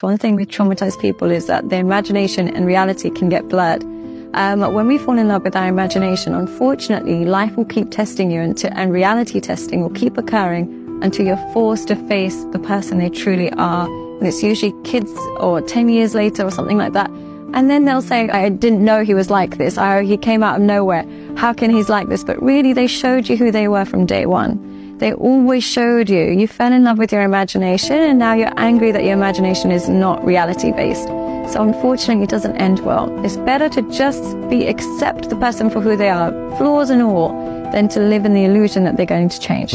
One thing with traumatized people is that their imagination and reality can get blurred. Um, when we fall in love with our imagination, unfortunately, life will keep testing you until, and reality testing will keep occurring until you're forced to face the person they truly are. And it's usually kids or 10 years later or something like that. And then they'll say, I didn't know he was like this. I, he came out of nowhere. How can he's like this? But really, they showed you who they were from day one. They always showed you. You fell in love with your imagination and now you're angry that your imagination is not reality based. So unfortunately, it doesn't end well. It's better to just be accept the person for who they are, flaws and all, than to live in the illusion that they're going to change.